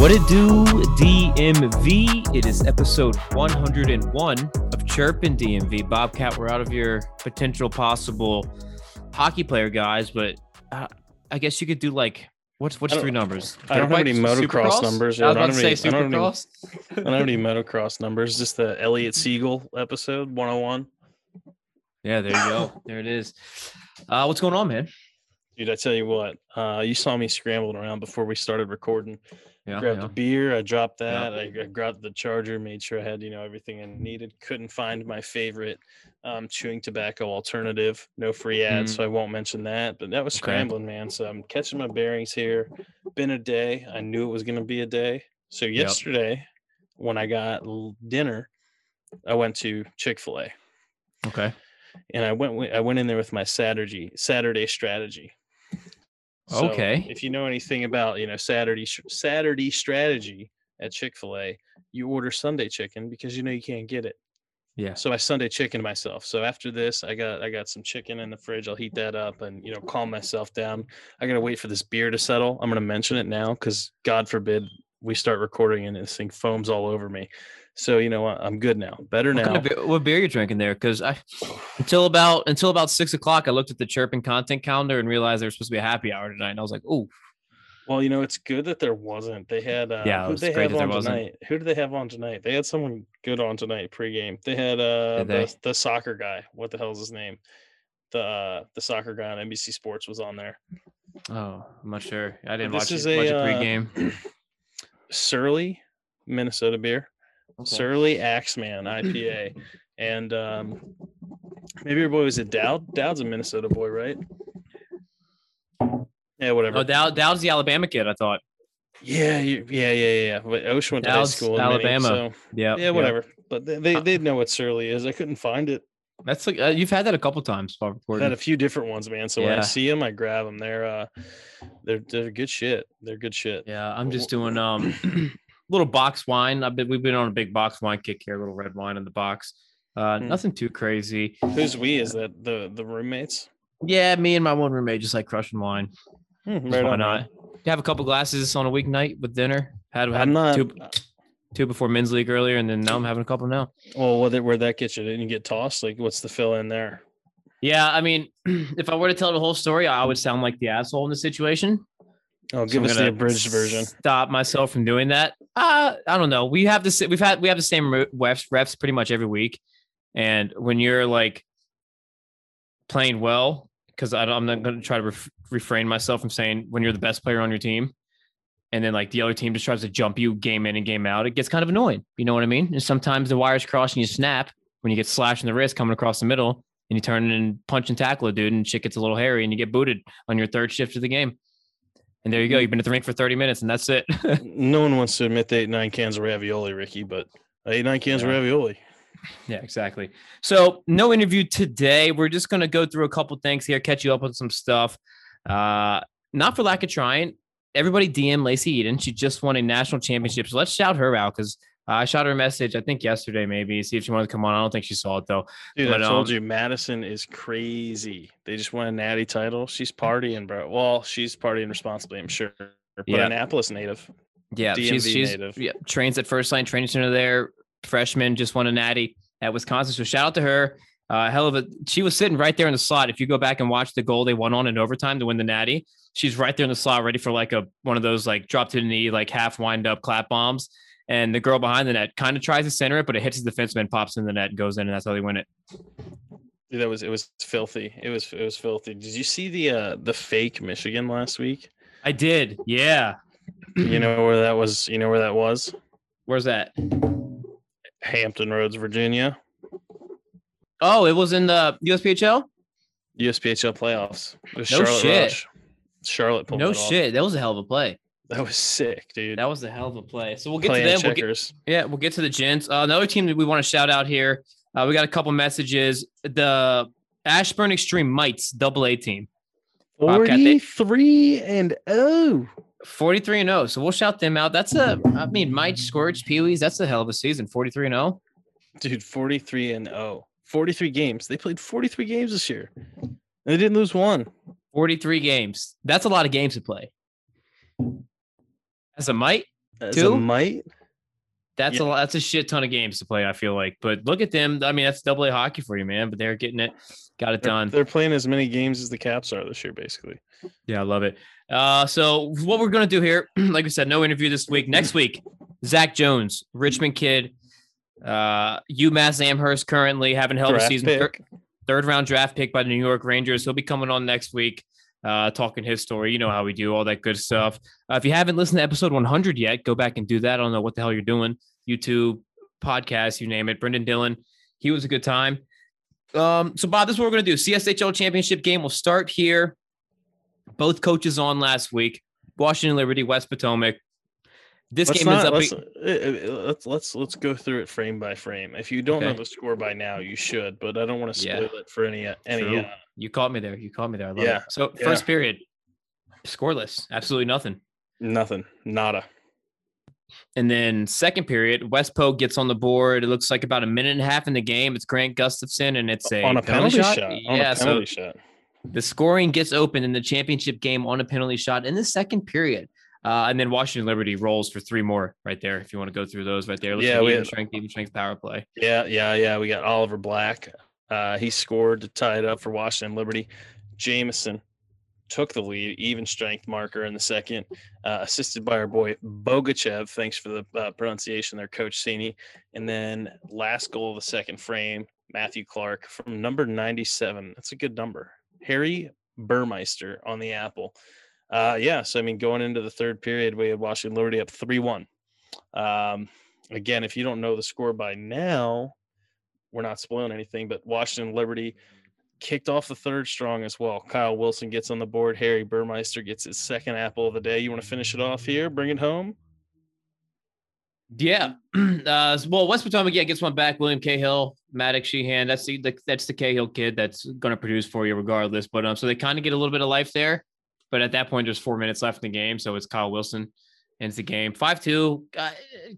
What it do, DMV? It is episode 101 of Chirpin DMV. Bobcat, we're out of your potential possible hockey player guys, but uh, I guess you could do like what's what's I don't- three numbers? I don't have any bikes? motocross Supercross? numbers. I was I about don't to have say any- I don't have any- I don't have any motocross numbers. Just the Elliot Siegel episode 101. Yeah, there you go. There it is. Uh, what's going on, man? Dude, I tell you what, uh, you saw me scrambling around before we started recording. Yeah, grabbed yeah. a beer, I dropped Yeah. that, I, I grabbed the charger, made sure I had, you know, everything I needed. Couldn't find my favorite um, chewing tobacco alternative. No free ads, so I won't mention that. But that was. Okay. scrambling, man. So I'm catching my bearings here. Been a day. I knew it was gonna be a day. So yesterday, when I got dinner, I went to Chick-fil-A. Okay. and I went I went in there with my Saturday Saturday strategy. So Okay. If you know anything about you know Saturday Saturday strategy at Chick Fil A, you order Sunday chicken because you know you can't get it. Yeah. So I Sunday chicken myself. So after this, I got I got some chicken in the fridge. I'll heat that up and you know calm myself down. I gotta wait for this beer to settle. I'm gonna mention it now because God forbid we start recording and this thing foams all over me. So you know what? I'm good now. Better What, now. kind of beer, what beer you drinking there? Because I until about until about six o'clock, I looked at the chirping content calendar and realized there was supposed to be a happy hour tonight, and I was like, "Oh, Well, you know, it's good that there wasn't. They had uh Yeah, who they great have that there on wasn't. tonight? Who did they have on tonight? They had someone good on tonight pregame. They had uh they? the, the soccer guy. What the hell is his name? The uh the soccer guy on NBC Sports was on there. oh, I'm not sure. I didn't this watch is it, watch a, uh, pregame." Surly, Minnesota beer. Surly Axeman IPA. and um maybe your boy was it Dowd? Dowd's a Minnesota boy, right? Yeah, whatever. Oh, Dow, Dowd's the Alabama kid. I thought. yeah, yeah, yeah, yeah. But Osh went to high school in Minne, Alabama. so Yeah. yeah, whatever. But they they they'd know what Surly is. I couldn't find it. That's like uh, you've had that a couple times, Bob. I've had a few different ones, man. So when I see them, I grab them. They're uh, they're they're good shit. They're good shit. Yeah, I'm just doing um little box wine. I've been we've been on a big box wine kick here, a little red wine in the box. Uh Hmm. nothing too crazy. Who's we? Is that the the roommates? Yeah, me and my one roommate just like crushing wine. Hmm, right why on, not? man. You have a couple glasses on a weeknight with dinner. Had had I'm not. two, two before men's league earlier, and then now I'm having a couple now. Well, where where that get you? Didn't you get tossed? Like, what's the fill in there? Yeah, I mean, if I were to tell the whole story, I would sound like the asshole in the situation. Oh, So give I'm us the abridged version. Stop myself from doing that. Uh, I don't know. We have this. We've had we have the same re- refs, refs pretty much every week, and when you're like playing well, because I'm not going to try to ref- refrain myself from saying when you're the best player on your team, and then like the other team just tries to jump you game in and game out, it gets kind of annoying. You know what I mean? And sometimes the wires cross and you snap when you get slashed in the wrist coming across the middle, and you turn and punch and tackle a dude, and shit gets a little hairy, and you get booted on your third shift of the game. And there you go. You've been at the rink for 30 minutes, and that's it. no one wants to admit they ate nine cans of ravioli, Ricky, but I ate nine cans of ravioli. Yeah, exactly. So no interview today. We're just gonna go through a couple things here, catch you up on some stuff. Uh, not for lack of trying. Everybody DM Lacey Eden. She just won a national championship. So let's shout her out because I shot her a message, I think yesterday, maybe, see if she wanted to come on. I don't think she saw it though. Dude, But, I told um, you, Madison is crazy. They just won a natty title. She's partying, bro. Well, she's partying responsibly, I'm sure. But Yeah. Annapolis native. Yeah, she's DMV she's native. yeah, trains at First Line Training Center there. Freshman just won a natty at Wisconsin. So shout out to her. Uh, hell of a she was sitting right there in the slot. If you go back and watch the goal they won on in overtime to win the natty, she's right there in the slot, ready for like a one of those like drop to the knee, like half wind up clap bombs. And the girl behind the net kind of tries to center it, but it hits the defenseman, pops in the net, goes in, and that's how they win it. Dude, that was it was filthy. It was it was filthy. Did you see the uh the fake Michigan last week? I did. Yeah. You know where that was? You know where that was? Where's that? Hampton Roads, Virginia. Oh, it was in the USPHL? USPHL playoffs. It was No Charlotte shit. Rush. Charlotte pulled No it off. shit. That was a hell of a play. That was sick, dude. That was a hell of a play. So we'll get Playing to them. We'll get. Yeah, we'll get to the gents. Uh, another team that we want to shout out here. Uh, we got a couple messages. The Ashburn Extreme Mites double A team, 43 and oh. 43 and 0. So we'll shout them out. That's a, I mean, Mites, Squirts, Pee-wees, that's a hell of a season. 43 and oh. 0. Dude, 43 and 0. 43 games. They played 43 games this year. And they didn't lose one. 43 games. That's a lot of games to play. As a Mite, As Two? a might. That's Yeah. a lot. That's a shit ton of games to play. I feel like, but look at them. I mean, that's double A hockey for you, man. But they're getting it, got it They're, done. they're playing as many games as the Caps are this year, basically. Yeah, I love it. Uh, so what we're gonna do here, like we said, no interview this week. Next week, Zach Jones, Richmond kid, uh, UMass Amherst currently haven't held a season. Third round draft pick by the New York Rangers. He'll be coming on next week, uh, talking his story. You know how we do all that good stuff. Uh, if you haven't listened to episode 100 yet, go back and do that. I don't know what the hell you're doing. YouTube, podcast, you name it. Brendan Dillon, he was a good time. Um, so Bob, this is what we're gonna do. CSHL championship game will start here. Both coaches on last week. Washington Liberty, West Potomac. This Let's game not- up. let's, uh, uh, let's let's let's go through it frame by frame. If you don't know the score by now, you should, but I don't want to Yeah. spoil it for any any. Uh, you caught me there. You caught me there. I love Yeah, it. So yeah. first period, scoreless, absolutely nothing. nothing, nada. And then second period, Westpo gets on the board. It looks like about a minute and a half in the game. It's Grant Gustafson, and it's a on a penalty shot. On yeah, penalty so shot. the scoring gets open in the championship game on a penalty shot in the second period. Uh, and then Washington Liberty rolls for three more right there. If you want to go through those right there, Looks Yeah, we even had- strength, even strength power play. Yeah, yeah, yeah. We got Oliver Black. Uh, he scored to tie it up for Washington Liberty. Jameson took the lead, even strength marker in the second, uh, assisted by our boy Bogachev. Thanks for the uh, pronunciation there, Coach Sini. And then last goal of the second frame, Matthew Clark from number 97. That's a good number. Harry Burmeister on the apple. Uh, yeah, so I mean, going into the third period, we had Washington Liberty up 3 1. Um, again, if you don't know the score by now, we're not spoiling anything, but Washington Liberty kicked off the third strong as well. Kyle Wilson gets on the board. Harry Burmeister gets his second apple of the day. You want to finish it off here? Bring it home? Yeah. Uh, well, West Potomac yeah gets one back. William Cahill, Maddox Sheehan. That's the, the that's the Cahill kid that's going to produce for you regardless. But um, so they kind of get a little bit of life there. But at that point, there's four minutes left in the game, so it's Kyle Wilson ends the game five two. Uh,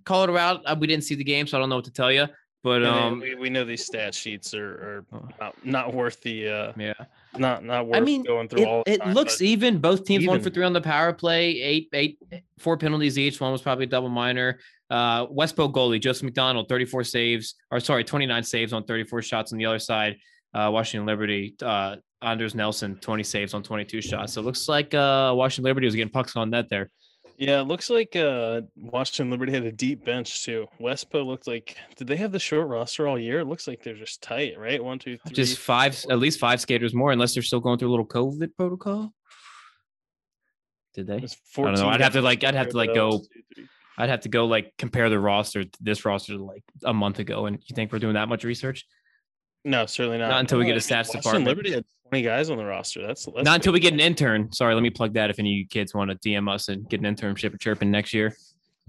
call it out. Uh, we didn't see the game, so I don't know what to tell you. But And um, we, we know these stat sheets are, are Oh. not, not worth the uh, yeah. not not worth I mean, going through It, all. the it time, looks even. Both teams one for three on the power play. Eight, eight, four penalties each. One was probably a double minor. Uh, Westpo goalie Joseph McDonald, 34 saves, or sorry, 29 saves on 34 shots on the other side. Uh, Washington Liberty, uh, Anders Nelson, 20 saves on 22 shots. So it looks like uh, Washington Liberty was getting pucks on net there. Yeah, it looks like uh, Washington Liberty had a deep bench too. Westpo looked like did they have the short roster all year? It looks like they're just tight, right? One, two, three. Just five, at least five skaters more, unless they're still going through a little COVID protocol. Did they? I don't know. I'd have to, like- I'd have to, like, go- one, two, three. I'd have to go like compare the roster this roster to like a month ago. And you think we're doing that much research? No, certainly not. Not until we No, get a mean, stats Washington department. Liberty had 20 guys on the roster. That's, that's Not until we get an intern. Sorry, let me plug that if any of you kids want to DM us and get an internship at Chirpin next year.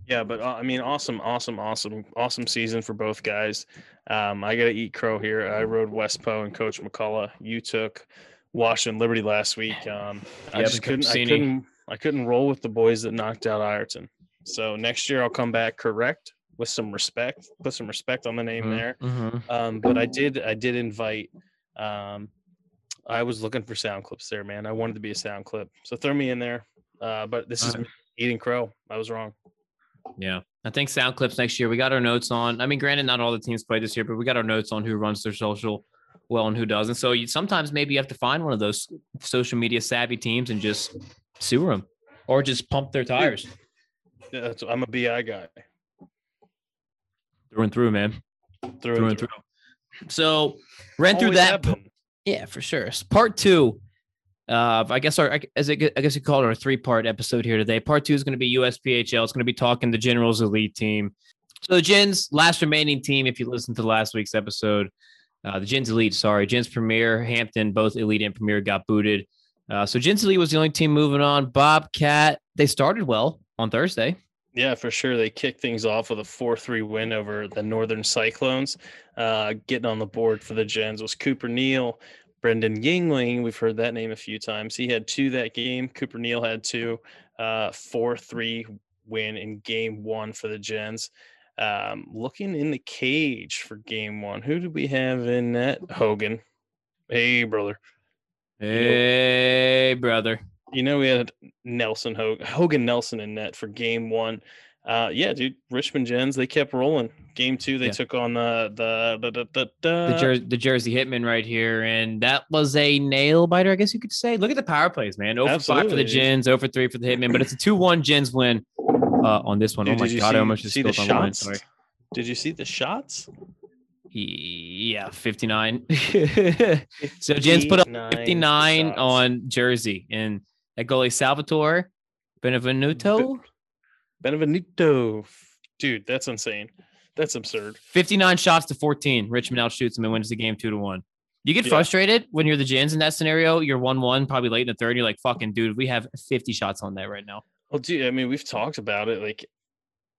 Yeah, but uh, I mean, awesome, awesome, awesome, awesome season for both guys. Um, I got to eat crow here. I rode West Westpo and Coach McCullough. You took Washington Liberty last week. Um, I Yep, just couldn't, I couldn't, I couldn't roll with the boys that knocked out Ireton. So next year I'll come back correct with some respect. Put some respect on the name Mhm, there. mhm. Um, but I did, I did invite. Um, I was looking for sound clips there, man. I wanted to be a sound clip, so throw me in there. Uh, but this is eating crow. I was wrong. Yeah. I think sound clips next year. We got our notes on. I mean, granted, not all the teams played this year, but we got our notes on who runs their social well and who doesn't. So you, sometimes maybe you have to find one of those social media savvy teams and just sewer them or just pump their tires Yeah, that's, I'm a bi guy through and through, man. through, Through and through. So ran through that. been. Yeah, for sure. Part two. Uh, I guess our as I, guess you call it our three part episode here today. Part two is going to be USPHL. It's going to be talking the Generals Elite team. So the Gens last remaining team. If you listened to last week's episode, uh, the Gens Elite. Sorry, Gens Premier, Hampton, both Elite and Premier got booted. Uh, so Gens Elite was the only team moving on. Bobcat. They started well on Thursday. Yeah, for sure. They kicked things off with a 4 3 win over the Northern Cyclones. Uh, getting on the board for the Gens was Cooper Neal, Brendan Yingling. We've heard that name a few times. He had two that game. Cooper Neal had two. 4 3 win in game one for the Gens. Um, looking in the cage for game one. Who did we have in that? Hogan. Hey, brother. Hey, brother. You know, we had Nelson Hogan, Hogan Nelson in net for game one. Uh, yeah, dude. Richmond Gens they kept rolling. Game two, they Yeah. took on the the the the, the, the, Jer- the Jersey Hitman right here, and that was a nail biter, I guess you could say. Look at the power plays, man. Over five for the Gens, over three for the Hitman, but it's a two-one Gens win uh, on this one. Dude, oh my god, see, I almost just see the spilled on the line. shots? Sorry. Did you see the shots? Yeah, 59. so Gins put up 59 shots. on Jersey, and that goalie Salvatore Benvenuto. Benvenuto. Dude, that's insane. That's absurd. 59 shots to 14. Richmond outshoots him and wins the game two to one. You get Yeah. frustrated when you're the Gins in that scenario. You're 1 1, probably late in the third. You're like, fucking dude, we have 50 shots on that right now. Well, dude, I mean, we've talked about it. Like,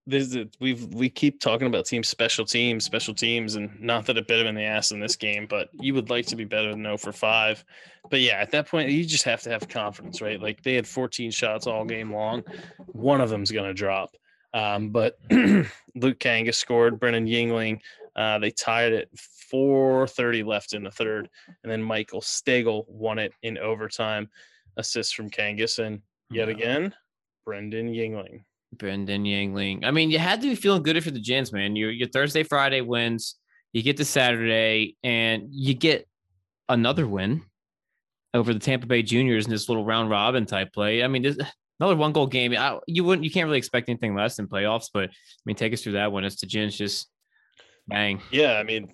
there's a, we've we keep talking about teams, special teams, special teams, and not that it bit him in the ass in this game, but you would like to be better than 0 for five. But yeah, at that point, you just have to have confidence, right? Like they had 14 shots all game long. One of them's gonna drop. Um, but Luke Kangas scored. Brendan Yingling, uh, they tied it. 4:30 left in the third, and then Michael Stagel won it in overtime. Assist from Kangas, and yet again, Brendan Yingling. Brendan Yingling. I mean, you had to be feeling good for the Gins, man. Your your Thursday, Friday wins. You get to Saturday, and you get another win over the Tampa Bay Juniors in this little round robin type play. I mean, this, another one goal game. I, you wouldn't, you can't really expect anything less than playoffs. But I mean, take us through that one. It's the Gins just bang. Yeah, I mean,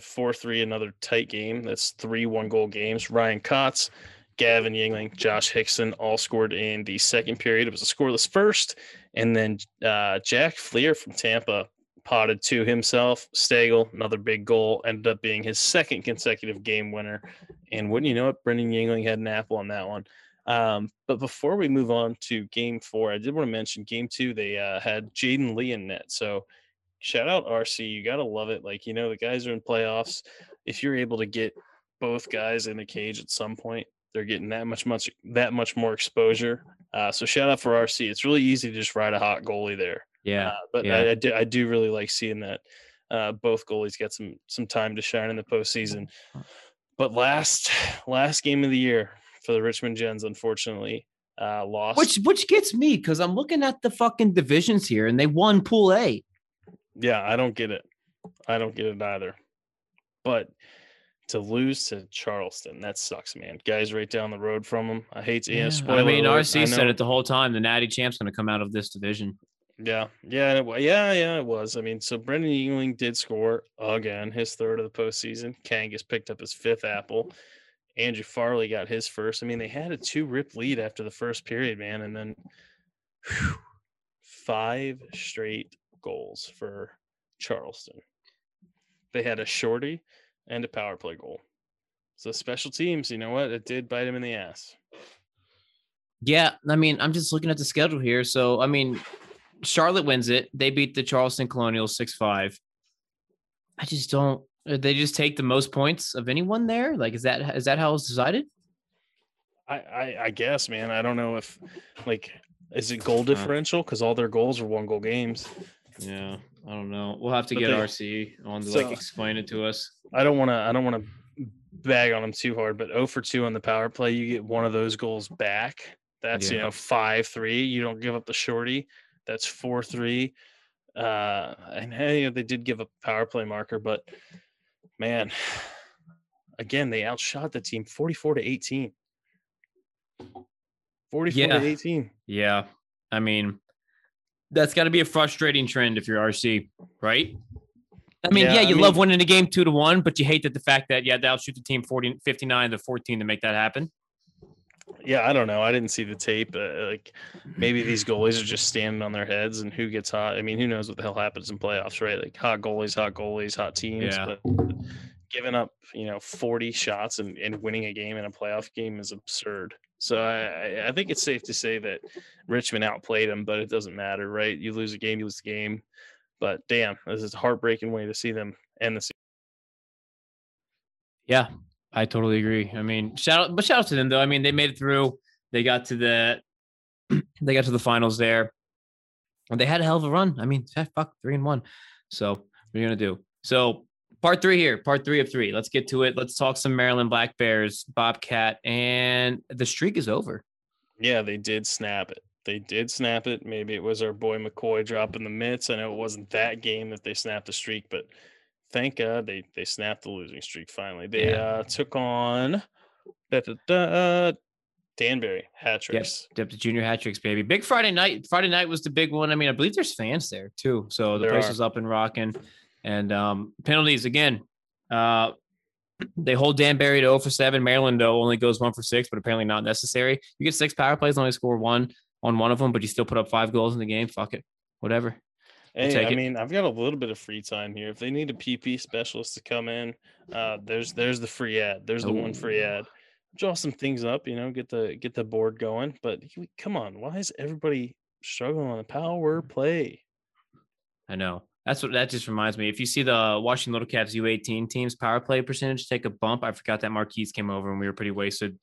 four three, another tight game. That's three one goal games. Ryan Kotz, Gavin Yingling, Josh Hickson all scored in the second period. It was a scoreless first, and then uh, Jack Fleer from Tampa potted to himself. Stagel, another big goal, ended up being his second consecutive game winner. And wouldn't you know it, Brendan Yingling had an apple on that one. Um, but before we move on to game four, I did want to mention game two, they uh, had Jaden Lee in net. So shout out RC. You got to love it. Like, you know, the guys are in playoffs. If you're able to get both guys in a cage at some point, they're getting that much, much, that much more exposure. Uh, so shout out for RC. It's really easy to just ride a hot goalie there. Yeah, Uh, but yeah. I, I, do, I do really like seeing that uh, both goalies get some some time to shine in the postseason. But last last game of the year for the Richmond Gens, unfortunately, uh, lost. which which gets me because I'm looking at the fucking divisions here, and they won Pool A. yeah, I don't get it. I don't get it either. But to lose to Charleston, that sucks, man. Guys, right down the road from them. I hate to. Yeah, I mean, RC I said it the whole time. The Natty Champ's going to come out of this division. Yeah, yeah, it yeah, yeah, it was. I mean, so Brendan Yingling did score again, his third of the postseason. Kangas picked up his fifth apple. Andrew Farley got his first. I mean, they had a two rip lead after the first period, man, and then whew, five straight goals for Charleston. They had a shorty and a power play goal. So special teams, you know what? It did bite him in the ass. Yeah, I mean, I'm just looking at the schedule here. So, I mean, Charlotte wins it. They beat the Charleston Colonials 6 5. I just don't. uh, They just take the most points of anyone there. Like, is that is that how it's decided? I, I, I guess, man. I don't know if like is it goal differential because all their goals are one goal games. Yeah, I don't know. We'll have to But get they- RC on to So- like explain it to us. I don't want to. I don't want to bag on them too hard, but 0 for 2 on the power play, you get one of those goals back. That's you know five three. You don't give up the shorty. That's four three. Uh, and hey, they did give a power play marker, but man, again they outshot the team forty four to eighteen. Forty four Yeah. to eighteen. Yeah, I mean, that's got to be a frustrating trend if you're RC, right? I mean, Yeah, yeah, I you love winning a game two to one, but you hate that the fact that yeah, they'll shoot the team 40, 59 to 14 to make that happen. Yeah, I don't know. I didn't see the tape. Uh, like maybe these goalies are just standing on their heads, and who gets hot? I mean, who knows what the hell happens in playoffs, right? Like hot goalies, hot goalies, hot teams. Yeah. But giving up, you know, forty shots and, and winning a game in a playoff game is absurd. So I, I- think it's safe to say that Richmond outplayed them, but it doesn't matter, right? You lose a game, you lose the game. But damn, this is a heartbreaking way to see them end the season. Yeah, I totally agree. I mean, shout out, but shout out to them though. I mean, they made it through. They got to the, they got to the finals there, and they had a hell of a run. I mean, fuck, three and one. So what are you gonna do? So part three here, part three of three. Let's get to it. Let's talk some Maryland Black Bears, Bobcat, and the streak is over. Yeah, they did snap it. they did snap it. Maybe it was our boy McCoy dropping the mitts. I know it wasn't that game that they snapped the streak, but thank God they they snapped the losing streak finally. They Yeah. uh, took on da, da, da, Danbury hat tricks. yep, the junior hat tricks, baby. Big Friday night. Friday night was the big one. I mean, I believe there's fans there too, so the There place are. was up and rocking. And um, penalties again. Uh, they hold Danbury to 0 for 7. Maryland though only goes one for six, but apparently not necessary. You get six power plays, only score one on one of them, but you still put up five goals in the game. Fuck it, whatever. We'll Hey, I it. mean, I've got a little bit of free time here. If they need a PP specialist to come in, uh, there's there's the free ad. There's the one free ad. Draw some things up, you know, get the get the board going. But come on, why is everybody struggling on the power play? I know. That's what that just reminds me. If you see the Washington Little Caps U18 teams power play percentage take a bump, I forgot that Marquise came over and we were pretty wasted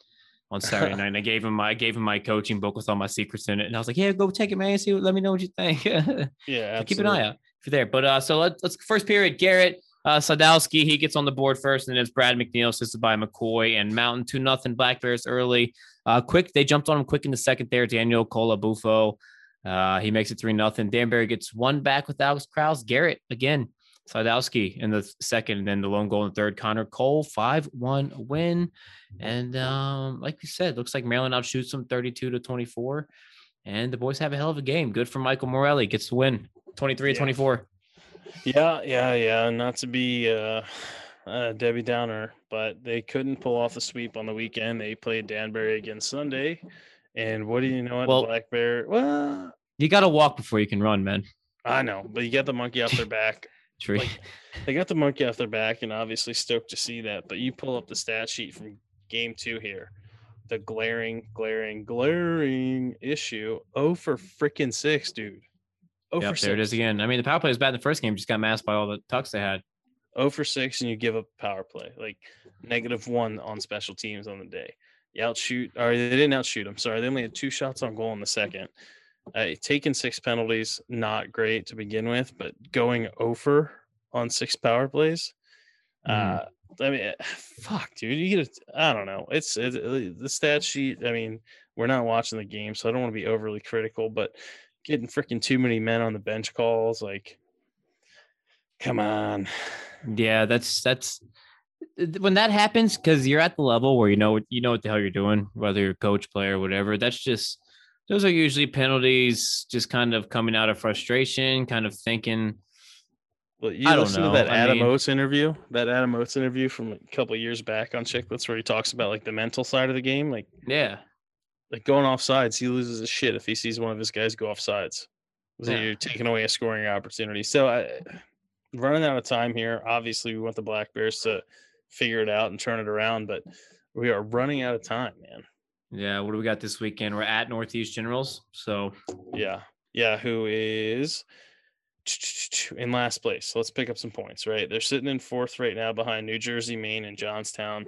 on Saturday night. And I gave him my I gave him my coaching book with all my secrets in it, and I was like, "Yeah, go take it, man. See, what, let me know what you think." Yeah, So keep an eye out if you're there. But uh, so let, let's first period. Garrett uh, Sadowski he gets on the board first, and then it's Brad McNeil assisted by McCoy and Mountain two nothing Black Bears early. Uh, quick they jumped on him quick in the second there. Daniel Colabufo. Uh, he makes it three nothing. Danbury gets one back with Alex Krause. Garrett again. Sadowski in the second, and then the lone goal in the third. Connor Cole five one win, and um, like we said, looks like Maryland outshoots them thirty two to twenty four. And the boys have a hell of a game. Good for Michael Morelli. Gets the win. 23 Yeah. 24. Yeah, yeah, yeah. Not to be uh, uh, Debbie Downer, but they couldn't pull off the sweep on the weekend. They played Danbury again Sunday, and what do you know? What Well- Black Bear? Well, You got to walk before you can run, man. I know, but you got the monkey off their back. True. Like, they got the monkey off their back, and obviously stoked to see that. But you pull up the stat sheet from game two here. The glaring, glaring, glaring issue. Oh for freaking six, dude. Oh yep, for there it is again. I mean, the power play was bad in the first game, just got masked by all the tucks they had. Oh for six, and you give up power play, like negative one on special teams on the day. You outshoot, or they didn't outshoot. I'm sorry, they only had two shots on goal in the second. Uh, taking six penalties, not great to begin with, but going over on six power plays. Mhm. Uh, I mean, fuck, dude. You get it. I don't know. It's it, the stat sheet. I mean, we're not watching the game, so I don't want to be overly critical, but getting freaking too many men on the bench calls, like, come on. Yeah, that's that's th- when that happens because you're at the level where you know what you know what the hell you're doing, whether you're coach, player, whatever. That's just those are usually penalties, just kind of coming out of frustration, kind of thinking. Well, you I listen know. to that I Adam mean- Oates interview, that Adam Oates interview from a couple of years back on Chiclets, where he talks about like the mental side of the game, like Yeah, like going off sides. He loses his shit if he sees one of his guys go off sides. So Yeah. you're taking away a scoring opportunity. So I running out of time here. Obviously, we want the Black Bears to figure it out and turn it around, but we are running out of time, man. yeah. What do we got this weekend? We're at Northeast Generals, so Yeah. Yeah. Who is in last place? So let's pick up some points, right? They're sitting in fourth right now behind New Jersey, Maine, and Johnstown.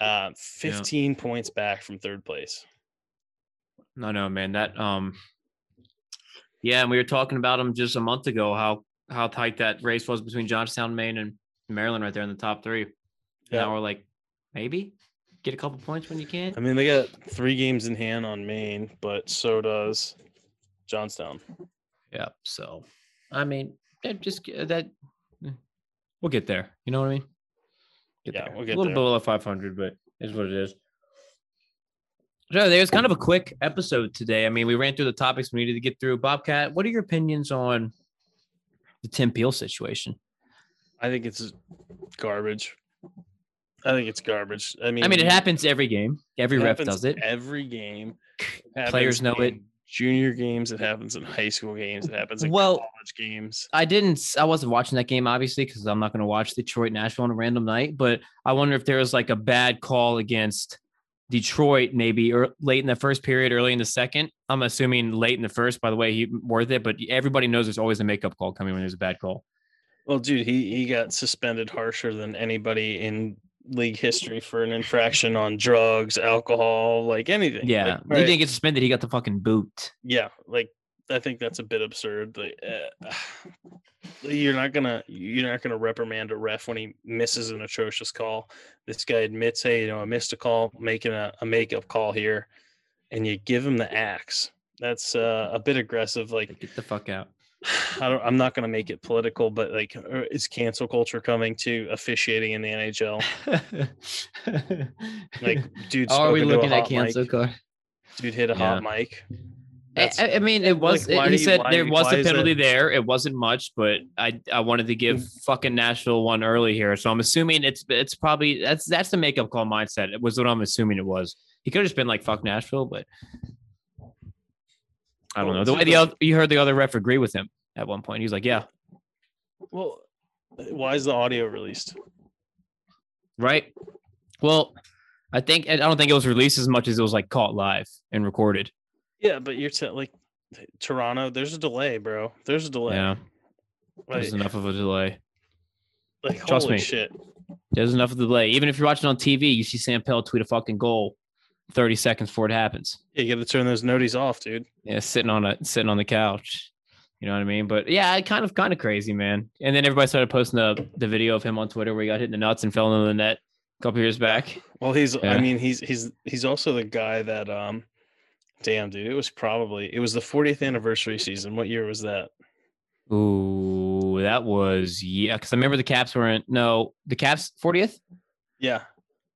Uh, 15 points back from third place. No, no, man. That um yeah, and we were talking about them just a month ago, how how tight that race was between Johnstown, Maine, and Maryland right there in the top three. Yeah. Now we're like, maybe get a couple points when you can. I mean, they got three games in hand on Maine, but so does Johnstown. Yeah. So I mean, that just that eh, we'll get there. You know what I mean? Get Yeah, there. we'll get a little there. below 500, but is what it is. So there's kind of a quick episode today. I mean, we ran through the topics we needed to get through. Bobcat, what are your opinions on the Tim Peel situation? I think it's garbage. I think it's garbage. I mean, I mean, it happens every game. Every it ref does it. every game. Players happens know it. Junior games. It happens in high school games. It happens in Well, college games. I didn't. I wasn't watching that game obviously because I'm not going to watch Detroit Nashville on a random night. But I wonder if there was like a bad call against Detroit, maybe or late in the first period, early in the second. I'm assuming late in the first. By the way, he worth it. But everybody knows there's always a makeup call coming when there's a bad call. Well, dude, he he got suspended harsher than anybody in league history for an infraction on drugs, alcohol, like anything. Yeah, Like, he right, didn't get suspended. He got the fucking boot. yeah, like I think that's a bit absurd. Like, uh, you're not gonna you're not gonna reprimand a ref when he misses an atrocious call. This guy admits, hey, you know, I missed a call, making a, a makeup call here, and you give him the axe. That's uh, a bit aggressive. Like, Get the fuck out. I don't. I'm not gonna make it political, but like, uh, is cancel culture coming to officiating in the NHL? Like, dude, are we spoke into a looking at cancel culture? Dude hit a hot mic. I, I- mean, it was. like, he you- said there was a penalty there. It wasn't much, but I I wanted to give Mm. fucking Nashville one early here, so I'm assuming it's it's probably that's that's the makeup call mindset. It was what I'm assuming it was. He could have just been like fuck Nashville, but I don't know. Oh, the way the other, you heard the other ref agree with him at one point. He was like, "Yeah, well, why is the audio released? right." Well, I think I don't think it was released as much as it was like caught live and recorded. Yeah, but you're te- like Toronto. There's a delay, bro. There's a delay. Yeah, Like, there's enough of a delay. like Trust me. shit. There's enough of the delay. Even if you're watching on TV, you see Sam Pell tweet a fucking goal 30 seconds before it happens. Yeah, you got to turn those noties off, dude. Yeah, sitting on a sitting on the couch. You know what I mean? But yeah, it kind of kind of crazy, man. And then everybody started posting the the video of him on Twitter where he got hit in the nuts and fell into the net a couple years back. Well, he's. Yeah. I mean, he's he's he's also the guy that. um Damn, dude. It was probably it was the 40th anniversary season. What year was that? Ooh, that was yeah. Because I remember the Caps weren't no the Caps 40th. Yeah,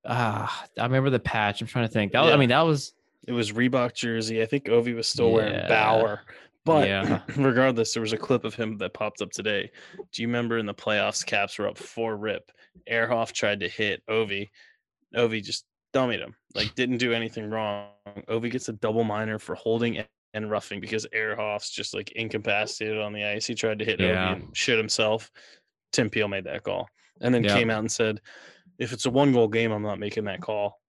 Ah, I remember the patch. I'm trying to think. That was, I mean that was it was Reebok jersey. I think Ovi was still wearing Bauer. But Yeah. regardless, there was a clip of him that popped up today. Do you remember in the playoffs, Caps were up four rip. Ehrhoff tried to hit Ovi. Ovi just dummied him. Like didn't do anything wrong. Ovi gets a double minor for holding and- roughing because Ehrhoff's just like incapacitated on the ice. He tried to hit Yeah. Ovi and shit himself. Tim Peel made that call. And then Yeah. came out and said, if it's a one goal game, I'm not making that call.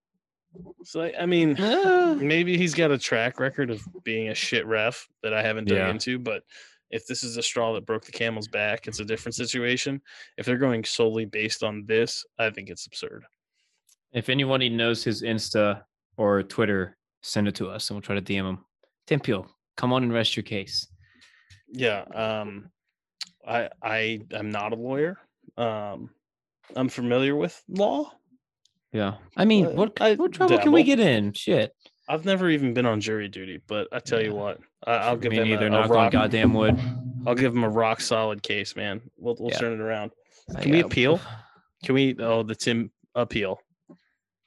So I- mean, Ah. maybe he's got a track record of being a shit ref that I haven't dug Yeah. into, but if this is a straw that broke the camel's back, it's a different situation. If they're going solely based on this, I think it's absurd. If anybody knows his Insta or Twitter, send it to us and we'll try to DM him. Peel, come on and rest your case. Yeah, um I I am not a lawyer. Um I'm familiar with law. Yeah. I mean, Uh, what, I what trouble can we get in? Shit. I've never even been on jury duty, but I tell you what, I, I'll give Me them neither. a, a on rock, goddamn wood. I'll give them a rock solid case, man. We'll we'll Yeah. turn it around. Can we yeah. appeal? Can we? Oh, the Tim appeal.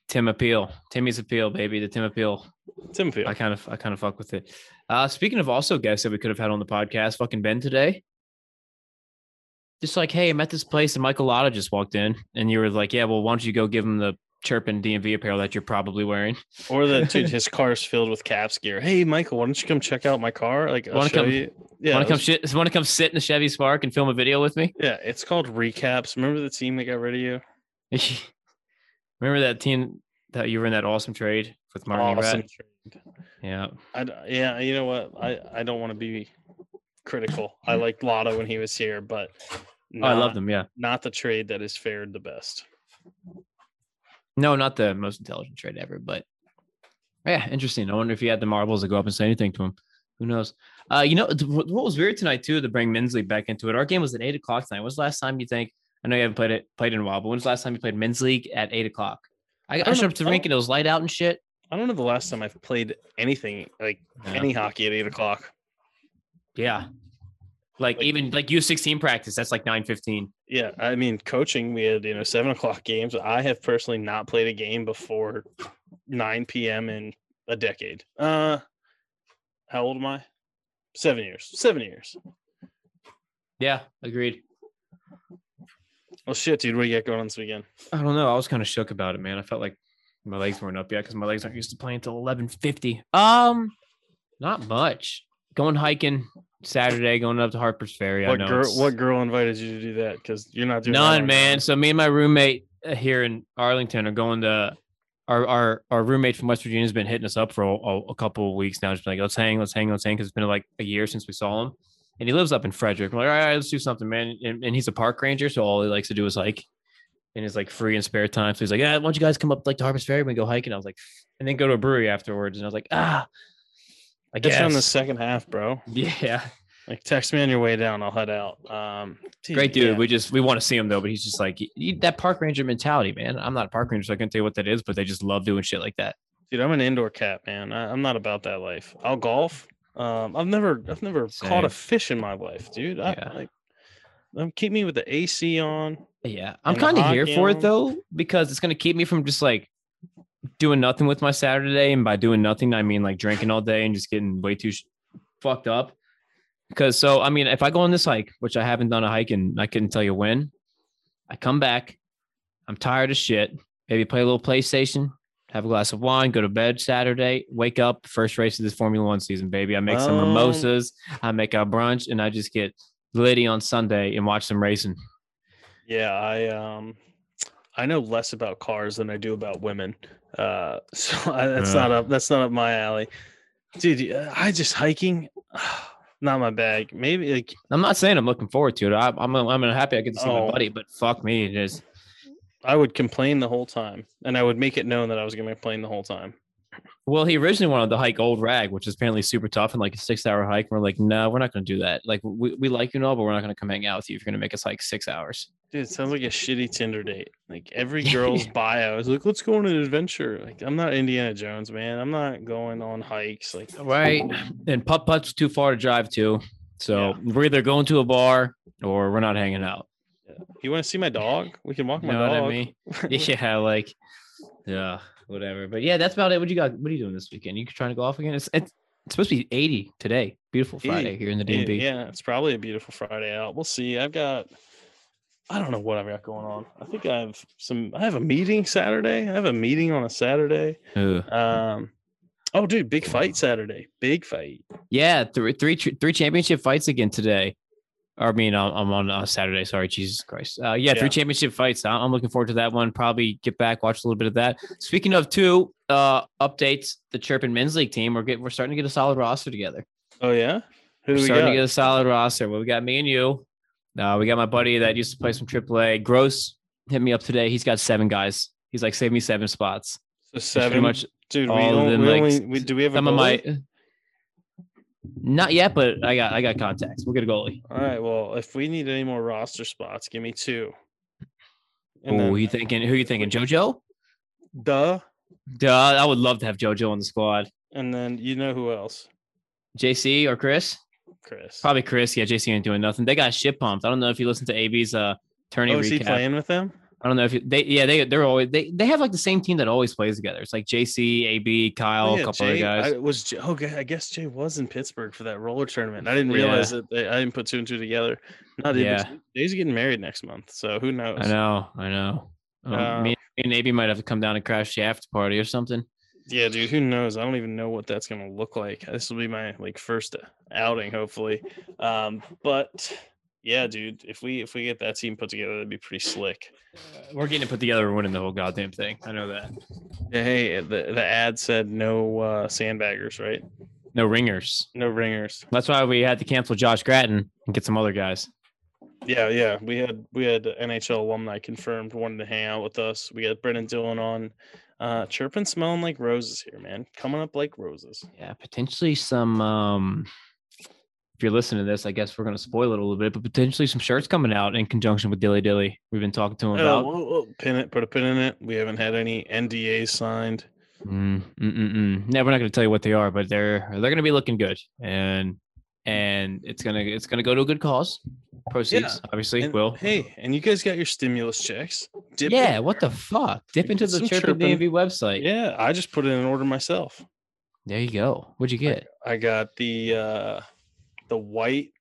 Tim Appeal. Timmy's Appeal, baby. The Tim Appeal. Tim appeal. I kind of I kind of fuck with it. Uh speaking of also guests that we could have had on the podcast, fucking Ben today. Just like, hey, I'm at this place and Michael Latta just walked in, and you were like, Yeah, well, why don't you go give him the chirping DMV apparel that you're probably wearing? Or the dude, his car's filled with caps gear. Hey, Michael, why don't you come check out my car? Like, I'll Wanna come- you. Yeah, want to come shit want to come sit in the Chevy Spark and film a video with me? yeah. It's called recaps. Remember the team that got rid of you? Remember that team that you were in that awesome trade with Martin Awesome. Erat? Yeah. I, yeah. You know what? I I don't want to be critical. I liked Latta when he was here, but Oh, I love not- them. Yeah. Not the trade that has fared the best. No, not the most intelligent trade ever, but yeah, interesting. I wonder if he had the marbles to go up and say anything to him. Who knows? Uh, you know what was weird tonight too to bring Minsley back into it. Our game was at eight o'clock tonight. When's the last time you think? I know you haven't played it played in a while, but when's the last time you played men's league at eight o'clock? I, I don't showed up to the I rink and it was light out and shit. I don't know the last time I've played anything like Yeah. any hockey at eight o'clock. Yeah, like, Like- even like U sixteen practice. That's like nine fifteen. Yeah, I mean, coaching, we had, you know, seven o'clock games. I have personally not played a game before 9 p.m. in a decade. Uh, how old am I? Seven years. Seven years. Yeah, agreed. Well, shit, dude. What do you got going on this weekend? I don't know. I was kind of shook about it, man. I felt like my legs weren't up yet because my legs aren't used to playing until eleven fifty. Um, not much. Going hiking Saturday, going up to Harper's Ferry. I What girl? it's- What girl invited you to do that? Because you're not doing none, on man. So me and my roommate uh, here in Arlington are going to. Our, our our roommate from West Virginia has been hitting us up for a, a, couple of weeks now. Just like, let's hang, let's hang, let's hang, because it's been like a year since we saw him, and he lives up in Frederick. We're like, all right, let's do something, man. And, and he's a park ranger, so all he likes to do is hike, in his like free and spare time. So he's like, yeah, why don't you guys come up like to Harper's Ferry and we go hiking? I was like, and then go to a brewery afterwards. And I was like, ah, I Get guess. you on the second half, bro. yeah, Like, text me on your way down. I'll head out. Um, great dude. yeah. We just we want to see him though, but he's just like he- that park ranger mentality, man. I'm not a park ranger, so I can't tell you what that is, but they just love doing shit like that. Dude, I'm an indoor cat, man. I, I'm not about that life. I'll golf. Um, I've never I've never caught a fish in my life, dude. I, Yeah. like, um, keep me with the AC on. Yeah, I'm kind of here hockey for it though because it's gonna keep me from just like doing nothing with my Saturday, and by doing nothing, I mean like drinking all day and just getting way too sh- fucked up. Because so, I mean, if I go on this hike, which I haven't done a hike and I couldn't tell you when, I come back, I'm tired of shit. Maybe play a little PlayStation, have a glass of wine, go to bed Saturday, wake up, first race of this Formula One season, baby. I make some Um, mimosas, I make a brunch, and I just get litty on Sunday and watch some racing. Yeah, I um I know less about cars than I do about women. Uh so I, that's Uh. not up that's not up my alley. Dude, yeah, I just hiking not my bag. Maybe like I'm not saying I'm looking forward to it. I, I'm I'm happy I get to see Oh. my buddy, but fuck me, it is. I would complain the whole time and I would make it known that I was going to complain the whole time. Well, he originally wanted to hike Old Rag, which is apparently super tough and like a six hour hike. We're like, no, we're not going to do that. Like, we, we like you and all, but we're not going to come hang out with you if you're going to make us hike six hours. Dude, it sounds like a shitty Tinder date. Like every girl's bio is like, let's go on an adventure. Like I'm not Indiana Jones, man. I'm not going on hikes. Like Right. And putt putt's too far to drive to. So Yeah. we're either going to a bar or we're not hanging out. you want to see my dog? We can walk You my know dog. what I mean? yeah. Like, yeah, whatever. But yeah, that's about it. What you got? What are you doing this weekend? You trying to go off again? It's, it's, it's supposed to be 80 today. Beautiful 80. Friday here in the DMV. Yeah, it's probably a beautiful Friday out. We'll see. I've got I don't know what I've got going on. I think I have some I have a meeting Saturday. I have a meeting on a Saturday. Ugh. Um oh dude, big fight Saturday. Big fight. Yeah, three three three championship fights again today. Or, I mean, I'm on uh, Saturday. Sorry, Jesus Christ. Uh, yeah, Yeah. three championship fights. I'm looking forward to that one. Probably get back, watch a little bit of that. Speaking of two uh, updates, the Chirpin Men's League team. We're getting we're starting to get a solid roster together. Oh yeah? Who We're we starting got? to get a solid roster. Well, we got me and you. Uh, we got my buddy that used to play some AAA. Gross hit me up today. He's got seven guys. He's like, save me seven spots. so pretty seven much dude, we, all of don't, them, we like, only we, do we have a some of my. Not yet, but I got I got contacts. We'll get a goalie. All right, well, if we need any more roster spots, give me two. And Oh, then, you thinking? Who you thinking? JoJo? duh. Duh, I would love to have JoJo on the squad. And then you know who else? JC or Chris? Chris. Probably Chris. Yeah, JC ain't doing nothing. They got shit pumped. I don't know if you listen to AB's uh tourney Oh, is he playing with them? I don't know if you, they yeah they they're always they they have like the same team that always plays together. It's like JC, AB, Kyle, Oh, a couple Jay, other guys. I was okay. I guess Jay was in Pittsburgh for that roller tournament. I didn't Yeah. realize that. They, I didn't put two and two together. Not even. Yeah. Jay's getting married next month, so who knows? I know, I know. Um, Uh, me, me and AB might have to come down and crash the after party or something. Yeah, dude. Who knows? I don't even know what that's gonna look like. This will be my like first outing, hopefully. Um, but yeah, dude. If we if we get that team put together, that'd be pretty slick. We're getting it put together. We're winning the whole goddamn thing. I know that. Hey, the the ad said no uh, sandbaggers, right? No ringers. No ringers. That's why we had to cancel Josh Gratton and get some other guys. Yeah, yeah. We had we had NHL alumni confirmed wanted to hang out with us. We got Brendan Dillon on. Uh chirping smelling like roses here, man. Coming up like roses. Yeah, potentially some. um If you're listening to this, I guess we're gonna spoil it a little bit, but potentially some shirts coming out in conjunction with Dilly Dilly. We've been talking to him Oh, about. whoa, whoa, pin it, put a pin in it. We haven't had any NDAs signed. Mm, mm, mm, mm. No, we're not going to tell you what they are, but they're they're going to be looking good, and and it's gonna it's gonna go to a good cause. Proceeds, obviously, And, will. Hey, and you guys got your stimulus checks. Dip yeah, what the fuck? Dip into the chirpin'. DMV website. Yeah, I just put it in order myself. There you go. What'd you get? I got the uh the white.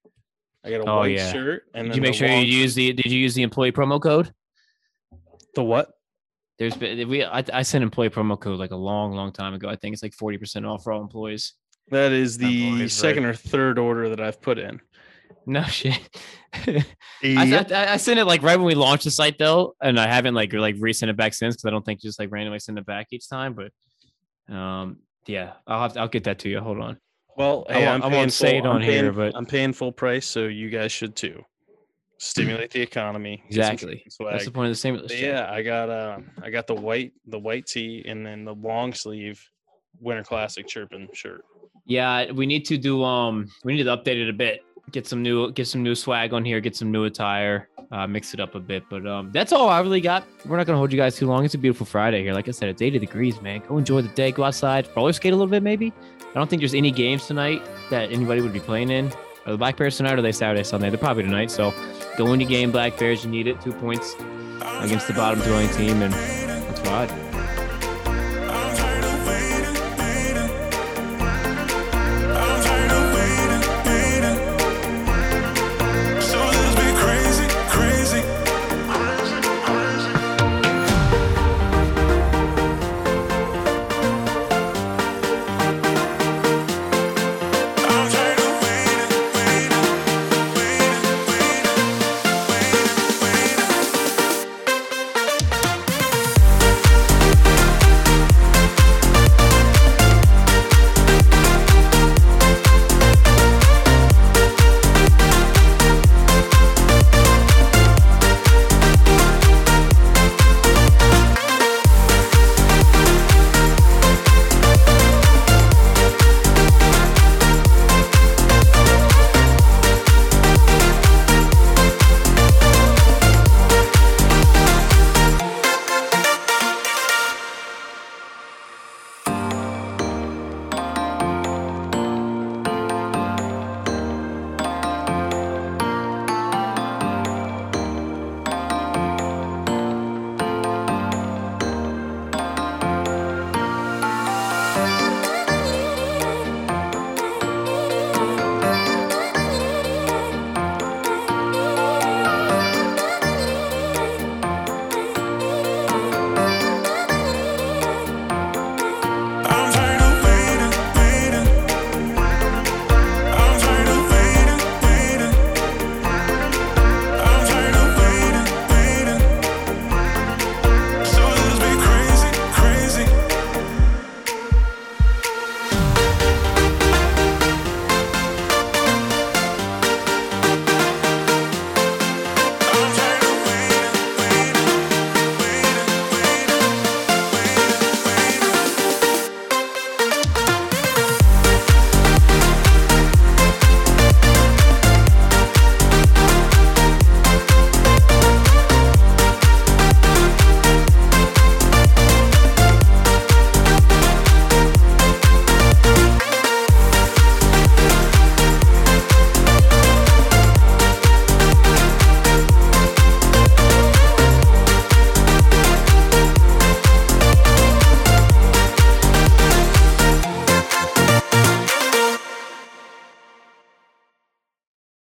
I got a Oh, white yeah. shirt. And Did you make sure you use the? Did you use the employee promo code? the what? There's been we I, I sent employee promo code like a long long time ago. I think it's like forty percent off for all employees. That is the always second or third order that I've put in. No shit. I, I, I sent it like right when we launched the site though, and I haven't like like resent it back since because I don't think just like randomly send it back each time. But um, yeah, I'll have to, I'll get that to you. Hold on. Well, I hey, won't- I'm I won't paying say it on I'm here, but- I'm paying full price, so you guys should too. Stimulate the economy. Exactly. That's the point of the same. Yeah, I got uh, I got the white the white tee and then the long sleeve Winter Classic chirping shirt. Yeah, we need to do um we need to update it a bit get some new get some new swag on here, get some new attire, uh, mix it up a bit. But um, that's all I really got. We're not gonna hold you guys too long. It's a beautiful Friday here. Like I said, it's 80 degrees, man. Go enjoy the day. Go outside, roller skate a little bit, maybe. I don't think there's any games tonight that anybody would be playing in. Are the Black Bears tonight? Or are they Saturday, Sunday? They're probably tonight. So go into game, Black Bears. You need it. Two points against the bottom dwelling team, and let's ride.